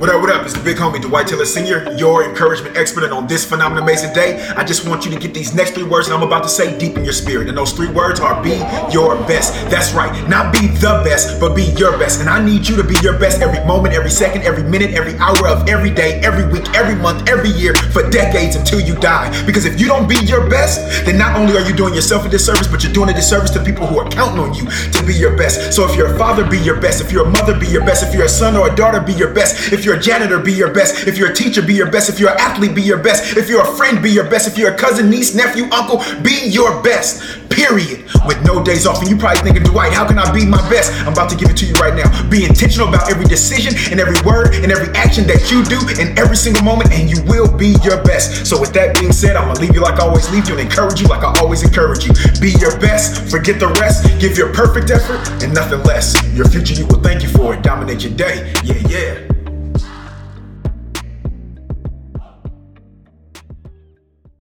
What up, what up? It's the big homie Dwight Taylor Sr., your encouragement expert. And on this phenomenal, amazing day, I just want you to get these next three words that I'm about to say deep in your spirit. And those three words are be your best. That's right. Not be the best, but be your best. And I need you to be your best every moment, every second, every minute, every hour of every day, every week, every month, every year, for decades until you die. Because if you don't be your best, then not only are you doing yourself a disservice, but you're doing a disservice to people who are counting on you to be your best. So if you're a father, be your best. If you're a mother, be your best. If you're a son or a daughter, be your best. If you're a janitor, be your best. If you're a teacher, be your best. If you're an athlete, be your best. If you're a friend, be your best. If you're a cousin, niece, nephew, uncle, be your best. Period. With no days off. And you probably thinking, Dwight, how can I be my best? I'm about to give it to you right now. Be intentional about every decision and every word and every action that you do in every single moment, and you will be your best. So, with that being said, I'm gonna leave you like I always leave you and encourage you like I always encourage you. Be your best, forget the rest, give your perfect effort and nothing less. Your future, you will thank you for it. Dominate your day. Yeah, yeah.